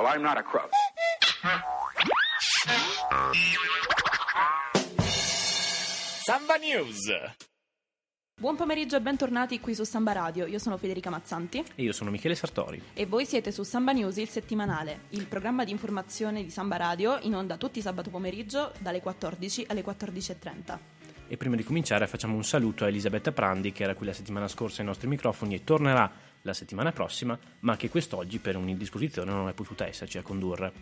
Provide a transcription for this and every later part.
Well, I'm not a crook. Samba News. Buon pomeriggio e bentornati qui su Samba Radio. Io sono Federica Mazzanti E io sono Michele Sartori. e voi siete su Samba News, il settimanale, il programma di informazione di Samba Radio in onda tutti i sabato pomeriggio dalle 14 alle 14.30. E prima di cominciare facciamo un saluto a Elisabetta Prandi che era qui la settimana scorsa ai nostri microfoni e tornerà la settimana prossima, ma che quest'oggi per un'indisposizione non è potuta esserci a condurre.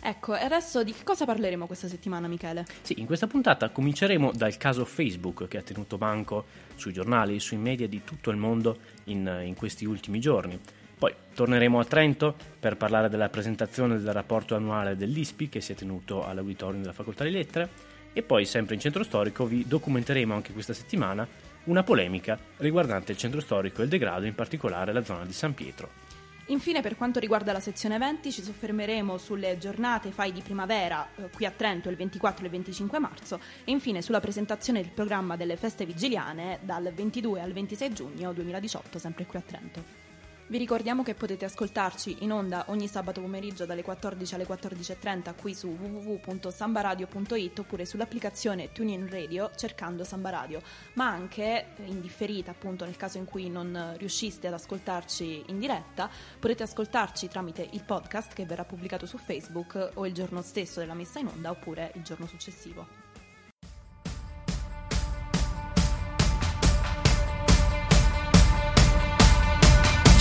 Ecco, e adesso di che cosa parleremo questa settimana, Michele? Sì, in questa puntata cominceremo dal caso Facebook che ha tenuto banco sui giornali e sui media di tutto il mondo in, in questi ultimi giorni. Poi torneremo a Trento per parlare della presentazione del rapporto annuale dell'ISPI che si è tenuto all'auditorium della Facoltà di Lettere e poi sempre in centro storico vi documenteremo anche questa settimana una polemica riguardante il centro storico e il degrado, in particolare la zona di San Pietro. Infine, per quanto riguarda la sezione eventi, ci soffermeremo sulle giornate FAI di primavera eh, qui a Trento il 24 e il 25 marzo e infine sulla presentazione del programma delle feste vigiliane dal 22 al 26 giugno 2018, sempre qui a Trento. Vi ricordiamo che potete ascoltarci in onda ogni sabato pomeriggio dalle 14 alle 14.30 qui su www.sambaradio.it oppure sull'applicazione TuneIn Radio cercando Samba Radio, ma anche in differita appunto nel caso in cui non riusciste ad ascoltarci in diretta, potete ascoltarci tramite il podcast che verrà pubblicato su Facebook o il giorno stesso della messa in onda oppure il giorno successivo.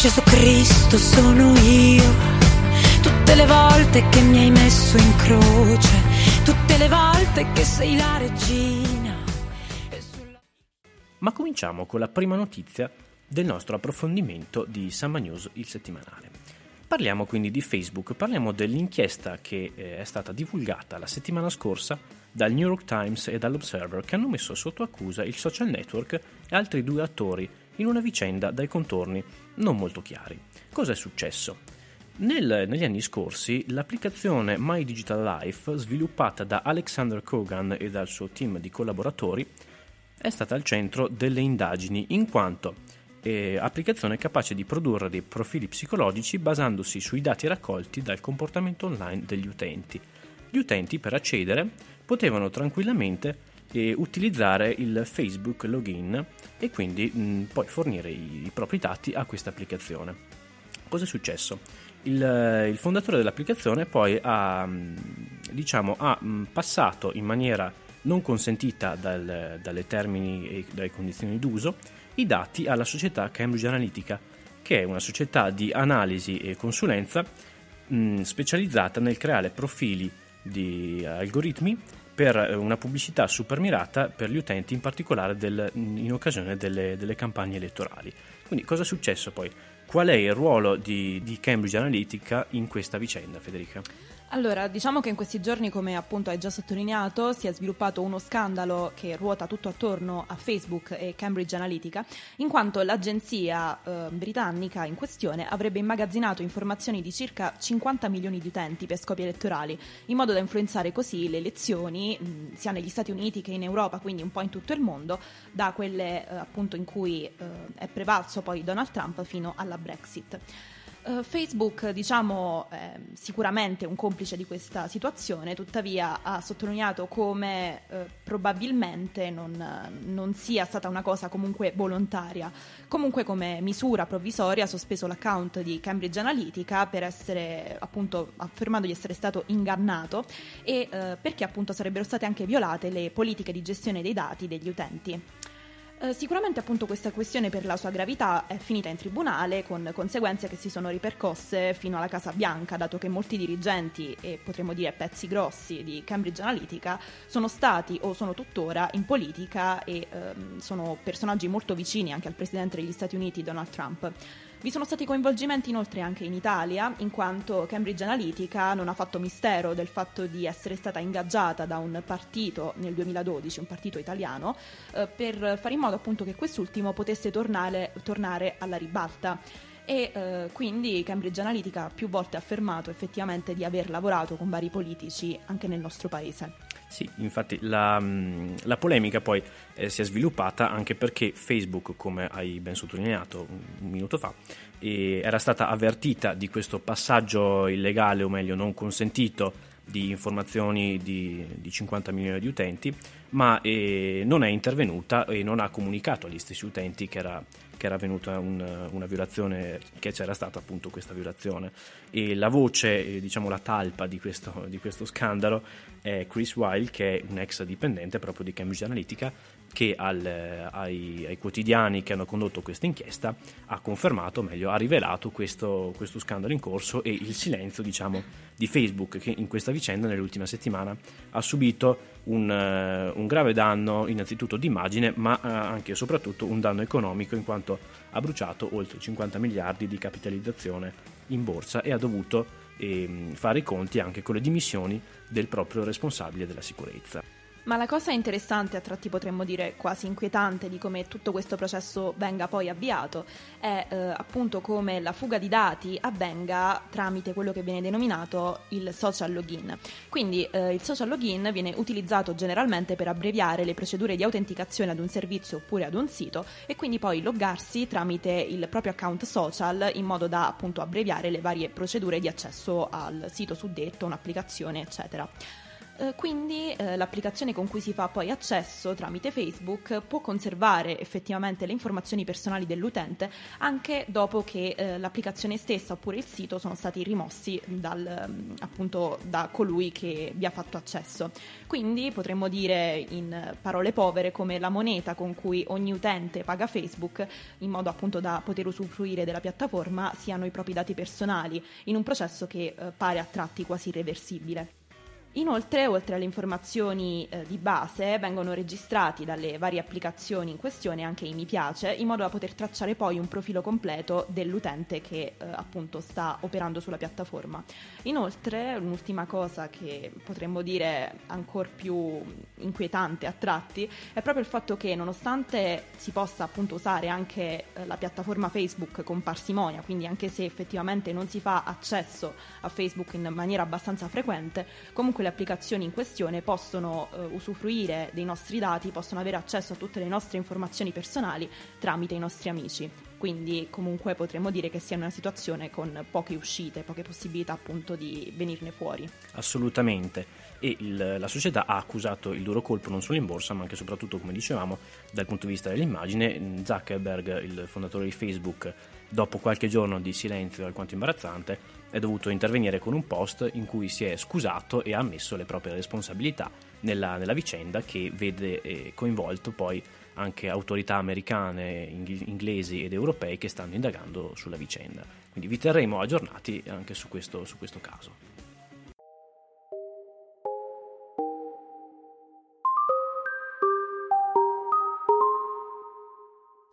Gesù Cristo sono io, tutte le volte che mi hai messo in croce, tutte le volte che sei la regina. Sulla- Ma cominciamo con la prima notizia del nostro approfondimento di Samba News, il settimanale. Parliamo quindi di Facebook, parliamo dell'inchiesta che eh, è stata divulgata la settimana scorsa dal New York Times e dall'Observer che hanno messo sotto accusa il social network e altri due attori in una vicenda dai contorni non molto chiari. Cosa è successo? Nel- negli anni scorsi l'applicazione My Digital Life, sviluppata da Alexander Kogan e dal suo team di collaboratori, è stata al centro delle indagini in quanto eh, applicazione capace di produrre dei profili psicologici basandosi sui dati raccolti dal comportamento online degli utenti. Gli utenti per accedere potevano tranquillamente utilizzare il Facebook login e quindi mh, poi fornire i, i propri dati a questa applicazione. Cosa è successo? Il, il fondatore dell'applicazione poi ha, mh, diciamo, ha mh, passato in maniera non consentita dal- dalle termini e dalle condizioni d'uso i dati alla società Cambridge Analytica, che è una società di analisi e consulenza mh, specializzata nel creare profili di algoritmi per eh, una pubblicità super mirata per gli utenti, in particolare del- in occasione delle, delle campagne elettorali. Quindi cosa è successo poi? Qual è il ruolo di, di Cambridge Analytica in questa vicenda, Federica? Allora, diciamo che in questi giorni, come appunto hai già sottolineato, si è sviluppato uno scandalo che ruota tutto attorno a Facebook e Cambridge Analytica, in quanto l'agenzia eh, britannica in questione avrebbe immagazzinato informazioni di circa 50 milioni di utenti per scopi elettorali, in modo da influenzare così le elezioni mh, sia negli Stati Uniti che in Europa, quindi un po' in tutto il mondo, da quelle eh, appunto in cui eh, è prevalso poi Donald Trump fino alla Brexit. Eh, Facebook, diciamo, è sicuramente un complice di questa situazione, tuttavia ha sottolineato come eh, probabilmente non, non sia stata una cosa comunque volontaria. Comunque come misura provvisoria ha sospeso l'account di Cambridge Analytica per essere appunto affermando di essere stato ingannato e eh, perché appunto sarebbero state anche violate le politiche di gestione dei dati degli utenti. Eh, sicuramente appunto questa questione per la sua gravità è finita in tribunale con conseguenze che si sono ripercosse fino alla Casa Bianca, dato che molti dirigenti e potremmo dire pezzi grossi di Cambridge Analytica sono stati o sono tuttora in politica e ehm, sono personaggi molto vicini anche al presidente degli Stati Uniti Donald Trump. Vi sono stati coinvolgimenti inoltre anche in Italia, in quanto Cambridge Analytica non ha fatto mistero del fatto di essere stata ingaggiata da un partito nel 2012, un partito italiano, eh, per fare in modo appunto che quest'ultimo potesse tornare, tornare alla ribalta. E eh, quindi Cambridge Analytica ha più volte affermato effettivamente di aver lavorato con vari politici anche nel nostro paese. Sì, infatti la, mm, la polemica poi eh, si è sviluppata anche perché Facebook, come hai ben sottolineato un minuto fa, eh, era stata avvertita di questo passaggio illegale o meglio non consentito di informazioni di, di 50 milioni di utenti, ma eh, non è intervenuta e non ha comunicato agli stessi utenti che era, che era avvenuta un, una violazione, che c'era stata appunto questa violazione. E la voce, eh, diciamo la talpa di questo, di questo scandalo è Chris Wilde, che è un ex dipendente proprio di Cambridge Analytica, che al, ai, ai, quotidiani che hanno condotto questa inchiesta ha confermato, meglio, ha rivelato questo, questo, scandalo in corso e il silenzio diciamo, di Facebook che in questa vicenda nell'ultima settimana ha subito un, uh, un grave danno innanzitutto d'immagine ma uh, anche e soprattutto un danno economico in quanto ha bruciato oltre 50 miliardi di capitalizzazione in borsa e ha dovuto eh, fare i conti anche con le dimissioni del proprio responsabile della sicurezza. Ma la cosa interessante, a tratti potremmo dire quasi inquietante, di come tutto questo processo venga poi avviato è eh, appunto come la fuga di dati avvenga tramite quello che viene denominato il social login. Quindi eh, il social login viene utilizzato generalmente per abbreviare le procedure di autenticazione ad un servizio oppure ad un sito e quindi poi loggarsi tramite il proprio account social in modo da appunto abbreviare le varie procedure di accesso al sito suddetto, un'applicazione, eccetera. Eh, quindi eh, l'applicazione con cui si fa poi accesso tramite Facebook può conservare effettivamente le informazioni personali dell'utente anche dopo che eh, l'applicazione stessa oppure il sito sono stati rimossi dal, mm, appunto, da colui che vi ha fatto accesso. Quindi potremmo dire in parole povere come la moneta con cui ogni utente paga Facebook in modo appunto da poter usufruire della piattaforma siano i propri dati personali in un processo che eh, pare a tratti quasi irreversibile. Inoltre, oltre alle informazioni eh, di base, vengono registrati dalle varie applicazioni in questione anche i mi piace, in modo da poter tracciare poi un profilo completo dell'utente che eh, appunto sta operando sulla piattaforma. Inoltre, un'ultima cosa che potremmo dire ancora più inquietante a tratti è proprio il fatto che nonostante si possa appunto usare anche eh, la piattaforma Facebook con parsimonia, quindi anche se effettivamente non si fa accesso a Facebook in maniera abbastanza frequente, comunque applicazioni in questione possono eh, usufruire dei nostri dati, possono avere accesso a tutte le nostre informazioni personali tramite i nostri amici. Quindi comunque potremmo dire che sia una situazione con poche uscite, poche possibilità appunto di venirne fuori. Assolutamente. E il, la società ha accusato il duro colpo non solo in borsa, ma anche e soprattutto, come dicevamo, dal punto di vista dell'immagine. Zuckerberg, il fondatore di Facebook, dopo qualche giorno di silenzio alquanto imbarazzante, è dovuto intervenire con un post in cui si è scusato e ha ammesso le proprie responsabilità nella, nella vicenda che vede eh, coinvolto poi anche autorità americane, inglesi ed europee che stanno indagando sulla vicenda. Quindi vi terremo aggiornati anche su questo, su questo caso.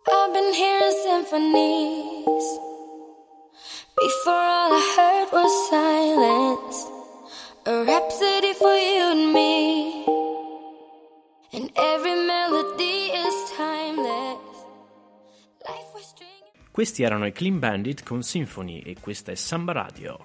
I've been hearing symphonies Before all I heard was silence, a rhapsody for you and me. And every melody is timeless. Questi erano i Clean Bandit con Symphony e questa è Samba Radio.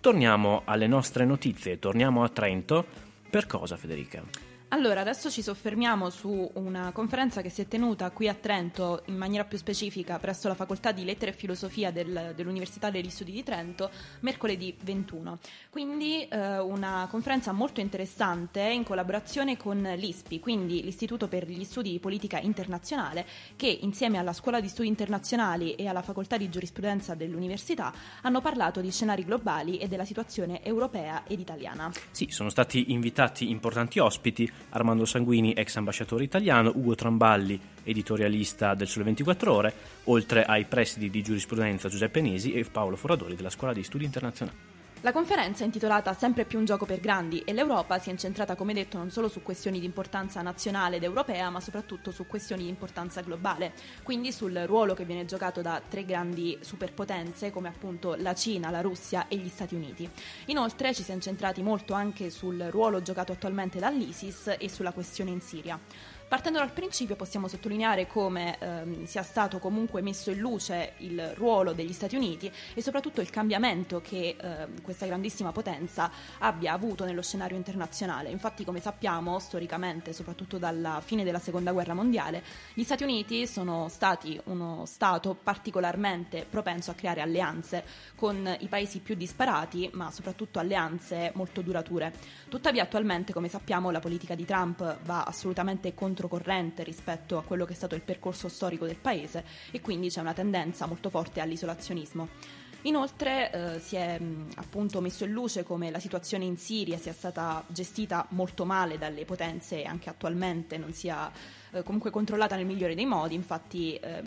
Torniamo alle nostre notizie, torniamo a Trento. Per cosa, Federica? Allora, adesso ci soffermiamo su una conferenza che si è tenuta qui a Trento, in maniera più specifica, presso la Facoltà di Lettere e Filosofia del, dell'Università degli Studi di Trento, mercoledì 21. Quindi eh, una conferenza molto interessante in collaborazione con l'ISPI, quindi l'Istituto per gli Studi di Politica Internazionale, che insieme alla Scuola di Studi Internazionali e alla Facoltà di Giurisprudenza dell'Università hanno parlato di scenari globali e della situazione europea ed italiana. Sì, sono stati invitati importanti ospiti Armando Sanguini, ex ambasciatore italiano, Ugo Tramballi, editorialista del Sole 24 Ore, oltre ai presidi di giurisprudenza Giuseppe Nesi e Paolo Foradori della Scuola di Studi Internazionali. La conferenza intitolata Sempre più un gioco per grandi e l'Europa si è incentrata, come detto, non solo su questioni di importanza nazionale ed europea, ma soprattutto su questioni di importanza globale, quindi sul ruolo che viene giocato da tre grandi superpotenze come appunto la Cina, la Russia e gli Stati Uniti. Inoltre ci si è incentrati molto anche sul ruolo giocato attualmente dall'ISIS e sulla questione in Siria. Partendo dal principio possiamo sottolineare come ehm, sia stato comunque messo in luce il ruolo degli Stati Uniti e soprattutto il cambiamento che ehm, questa grandissima potenza abbia avuto nello scenario internazionale. Infatti, come sappiamo, storicamente, soprattutto dalla fine della Seconda Guerra Mondiale, gli Stati Uniti sono stati uno Stato particolarmente propenso a creare alleanze con i paesi più disparati, ma soprattutto alleanze molto durature. Tuttavia, attualmente, come sappiamo, la politica di Trump va assolutamente contro controcorrente rispetto a quello che è stato il percorso storico del paese e quindi c'è una tendenza molto forte all'isolazionismo. Inoltre eh, si è mh, appunto messo in luce come la situazione in Siria sia stata gestita molto male dalle potenze e anche attualmente non sia eh, comunque controllata nel migliore dei modi, infatti eh,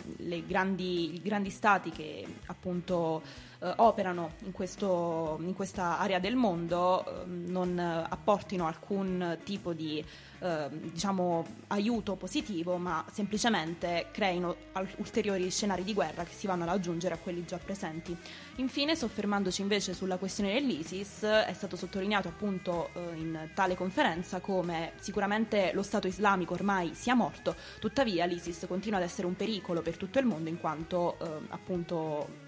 grandi, i grandi stati che appunto eh, operano in, questo, in, questa area del mondo eh, non apportino alcun tipo di eh, diciamo, aiuto positivo, ma semplicemente creino ulteriori scenari di guerra che si vanno ad aggiungere a quelli già presenti. Infine, soffermandoci invece sulla questione dell'ISIS, è stato sottolineato appunto eh, in tale conferenza come sicuramente lo Stato islamico ormai sia morto, tuttavia l'ISIS continua ad essere un pericolo per tutto il mondo in quanto eh, appunto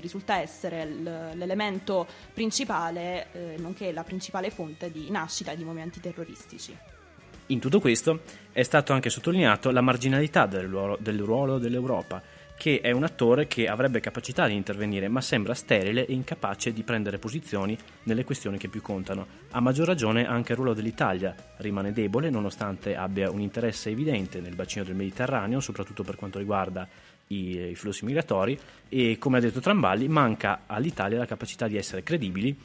risulta essere l'elemento principale, eh, nonché la principale fonte di nascita di movimenti terroristici. In tutto questo è stato anche sottolineato la marginalità del ruolo, del ruolo dell'Europa, che è un attore che avrebbe capacità di intervenire, ma sembra sterile e incapace di prendere posizioni nelle questioni che più contano. A maggior ragione anche il ruolo dell'Italia rimane debole, nonostante abbia un interesse evidente nel bacino del Mediterraneo, soprattutto per quanto riguarda i, i, flussi migratori e come ha detto Tramballi manca all'Italia la capacità di essere credibili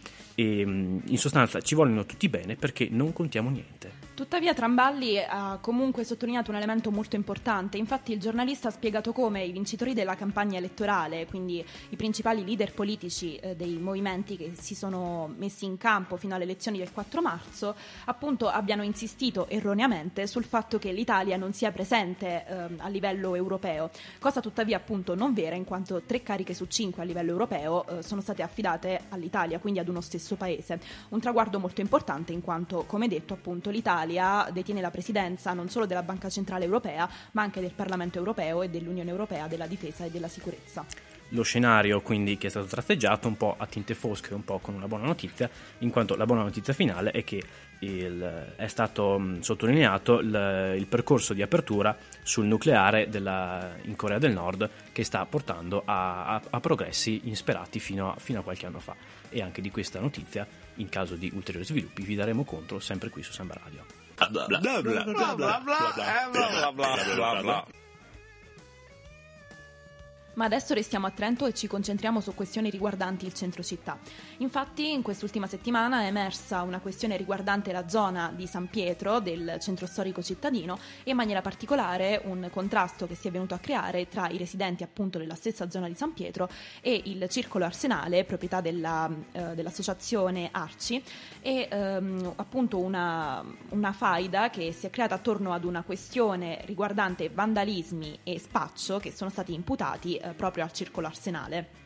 e in sostanza ci vogliono tutti bene perché non contiamo niente. Tuttavia Tramballi ha comunque sottolineato un elemento molto importante, infatti il giornalista ha spiegato come i vincitori della campagna elettorale, quindi i principali leader politici eh, dei movimenti che si sono messi in campo fino alle elezioni del 4 marzo, appunto abbiano insistito erroneamente sul fatto che l'Italia non sia presente eh, a livello europeo, cosa tuttavia appunto non vera in quanto tre cariche su cinque a livello europeo eh, sono state affidate all'Italia, quindi ad uno stesso paese. Un traguardo molto importante in quanto, come detto, appunto l'Italia detiene la presidenza non solo della Banca Centrale Europea, ma anche del Parlamento Europeo e dell'Unione Europea della Difesa e della Sicurezza. Lo scenario quindi che è stato tratteggiato un po' a tinte fosche, un po' con una buona notizia, in quanto la buona notizia finale è che il, è stato sottolineato il, il, percorso di apertura sul nucleare della, in Corea del Nord che sta portando a, a, a progressi insperati fino a, fino a qualche anno fa. E anche di questa notizia, in caso di ulteriori sviluppi, vi daremo conto sempre qui su Samba Radio bla bla bla bla bla bla bla bla bla ma adesso restiamo a Trento e ci concentriamo su questioni riguardanti il centro città. Infatti, in quest'ultima settimana è emersa una questione riguardante la zona di San Pietro, del centro storico cittadino, e in maniera particolare un contrasto che si è venuto a creare tra i residenti appunto della stessa zona di San Pietro e il Circolo Arsenale, proprietà della, eh, dell'associazione Arci, e ehm, appunto una, una faida che si è creata attorno ad una questione riguardante vandalismi e spaccio che sono stati imputati eh, proprio al circolo arsenale.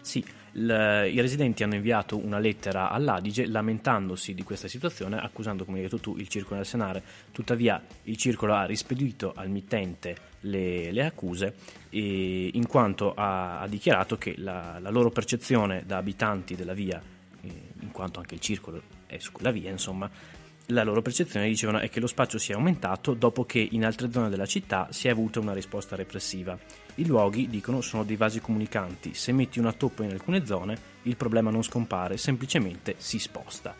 Sì, l- i residenti hanno inviato una lettera all'Adige lamentandosi di questa situazione, accusando, come hai detto tu, il circolo arsenale. Tuttavia, il circolo ha rispedito al mittente le, le accuse, e, in quanto ha, ha dichiarato che la, la, loro percezione da abitanti della via, eh, in quanto anche il circolo è su quella via, insomma, la loro percezione, dicevano, è che lo spaccio sia aumentato dopo che in altre zone della città si è avuta una risposta repressiva. I luoghi, dicono, sono dei vasi comunicanti. Se metti una toppa in alcune zone, il problema non scompare, semplicemente si sposta.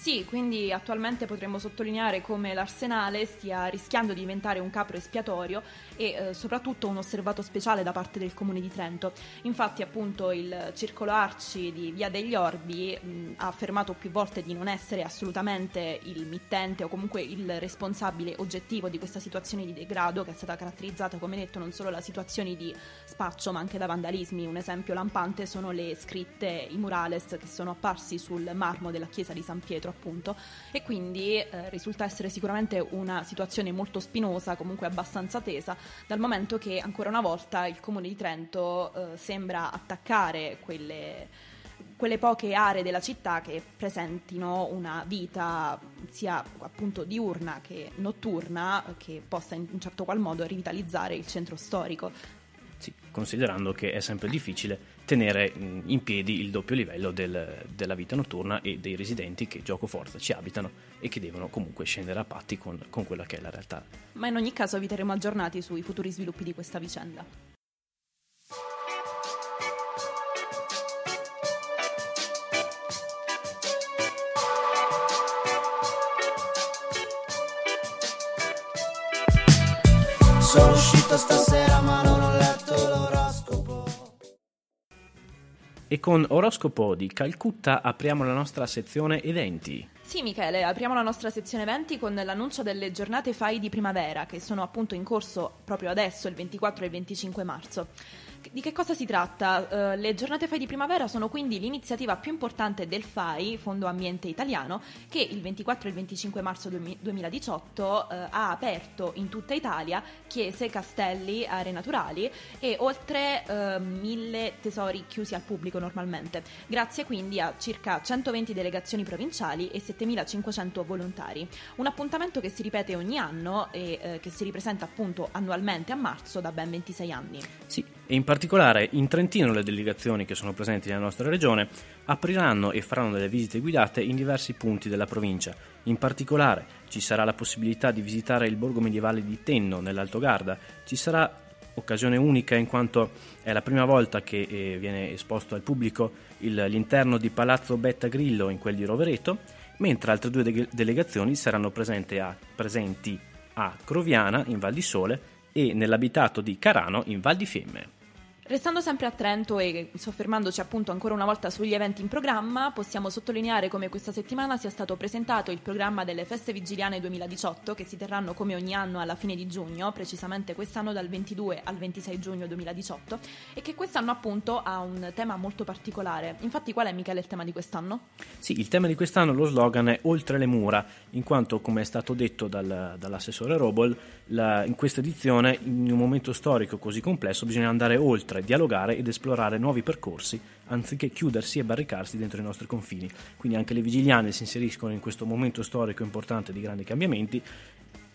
Sì, quindi attualmente potremmo sottolineare come l'Arsenale stia rischiando di diventare un capro espiatorio e eh, soprattutto un osservato speciale da parte del Comune di Trento. Infatti appunto il Circolo Arci di Via degli Orbi mh, ha affermato più volte di non essere assolutamente il mittente o comunque il responsabile oggettivo di questa situazione di degrado che è stata caratterizzata, come detto, non solo da situazioni di spaccio ma anche da vandalismi. Un esempio lampante sono le scritte, i murales che sono apparsi sul marmo della chiesa di San Pietro appunto e quindi eh, risulta essere sicuramente una situazione molto spinosa, comunque abbastanza tesa, dal momento che ancora una volta il comune di Trento eh, sembra attaccare quelle quelle poche aree della città che presentino una vita sia appunto diurna che notturna che possa in un certo qual modo rivitalizzare il centro storico. Sì, considerando che è sempre difficile tenere in piedi il doppio livello del, della vita notturna e dei residenti che gioco forza ci abitano e che devono comunque scendere a patti con, con quella che è la realtà. Ma in ogni caso vi terremo aggiornati sui futuri sviluppi di questa vicenda. Sono E con Oroscopo di Calcutta apriamo la nostra sezione eventi. Sì, Michele, apriamo la nostra sezione eventi con l'annuncio delle giornate FAI di primavera, che sono appunto in corso proprio adesso, il 24 e il 25 marzo. Di che cosa si tratta? Uh, le giornate FAI di primavera sono quindi l'iniziativa più importante del FAI, Fondo Ambiente Italiano, che il 24 e il 25 marzo 2018 uh, ha aperto in tutta Italia chiese, castelli, aree naturali e oltre uh, mille tesori chiusi al pubblico normalmente, grazie quindi a circa 120 delegazioni provinciali e 7500 volontari. Un appuntamento che si ripete ogni anno e che si ripresenta appunto annualmente a marzo da ben 26 anni. Sì, e in particolare in Trentino le delegazioni che sono presenti nella nostra regione apriranno e faranno delle visite guidate in diversi punti della provincia. In particolare ci sarà la possibilità di visitare il borgo medievale di Tenno nell'Alto Garda, ci sarà occasione unica in quanto è la prima volta che eh, viene esposto al pubblico il, l'interno di Palazzo Betta Grillo in quel di Rovereto, mentre altre due de- delegazioni saranno a, presenti a Croviana in Val di Sole e nell'abitato di Carano in Val di Fiemme. Restando sempre a Trento e soffermandoci appunto ancora una volta sugli eventi in programma, possiamo sottolineare come questa settimana sia stato presentato il programma delle feste vigiliane 2018 che si terranno come ogni anno alla fine di giugno, precisamente quest'anno dal 22 al 26 giugno 2018 e che quest'anno appunto ha un tema molto particolare. Infatti qual è Michele il tema di quest'anno? Sì, il tema di quest'anno, lo slogan è Oltre le mura, in quanto come è stato detto dal, dall'assessore Robol, la, in questa edizione in un momento storico così complesso bisogna andare oltre dialogare ed esplorare nuovi percorsi anziché chiudersi e barricarsi dentro i nostri confini. Quindi anche le vigiliane si inseriscono in questo momento storico importante di grandi cambiamenti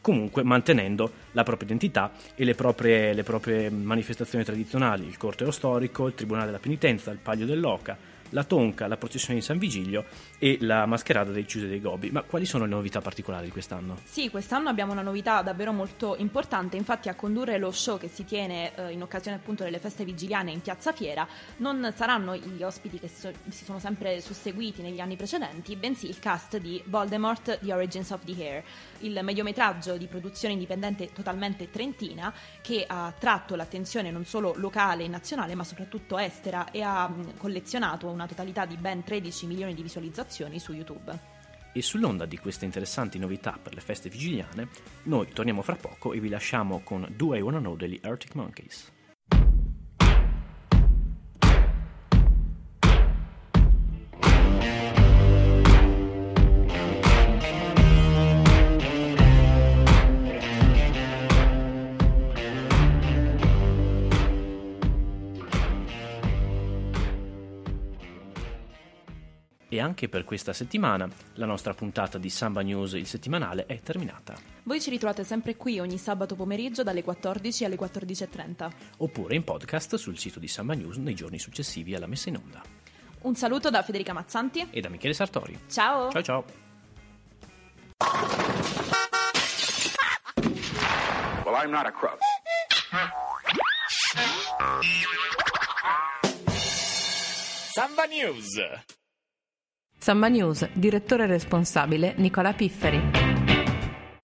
comunque mantenendo la propria identità e le proprie, le proprie manifestazioni tradizionali, il corteo storico, il Tribunale della Penitenza, il Paglio dell'Oca, la tonca, la processione di San Vigilio e la mascherata dei Ciuse dei Gobi. Ma quali sono le novità particolari di quest'anno? Sì, quest'anno abbiamo una novità davvero molto importante, infatti a condurre lo show che si tiene eh, in occasione appunto delle feste vigiliane in Piazza Fiera non saranno gli ospiti che so- si sono sempre susseguiti negli anni precedenti, bensì il cast di Voldemort The Origins of the Hair, il mediometraggio di produzione indipendente totalmente trentina che ha tratto l'attenzione non solo locale e nazionale ma soprattutto estera e ha collezionato una totalità di ben 13 milioni di visualizzazioni su YouTube. E sull'onda di queste interessanti novità per le feste vigiliane, noi torniamo fra poco e vi lasciamo con Do I Wanna Know degli Arctic Monkeys. E anche per questa settimana la nostra puntata di Samba News il settimanale è terminata. Voi ci ritrovate sempre qui ogni sabato pomeriggio dalle 14 alle 14.30. Oppure in podcast sul sito di Samba News nei giorni successivi alla messa in onda. Un saluto da Federica Mazzanti e da Michele Sartori. Ciao! Ciao ciao! Well, I'm not a crook. Samba News. Samba News, direttore responsabile Nicola Pifferi.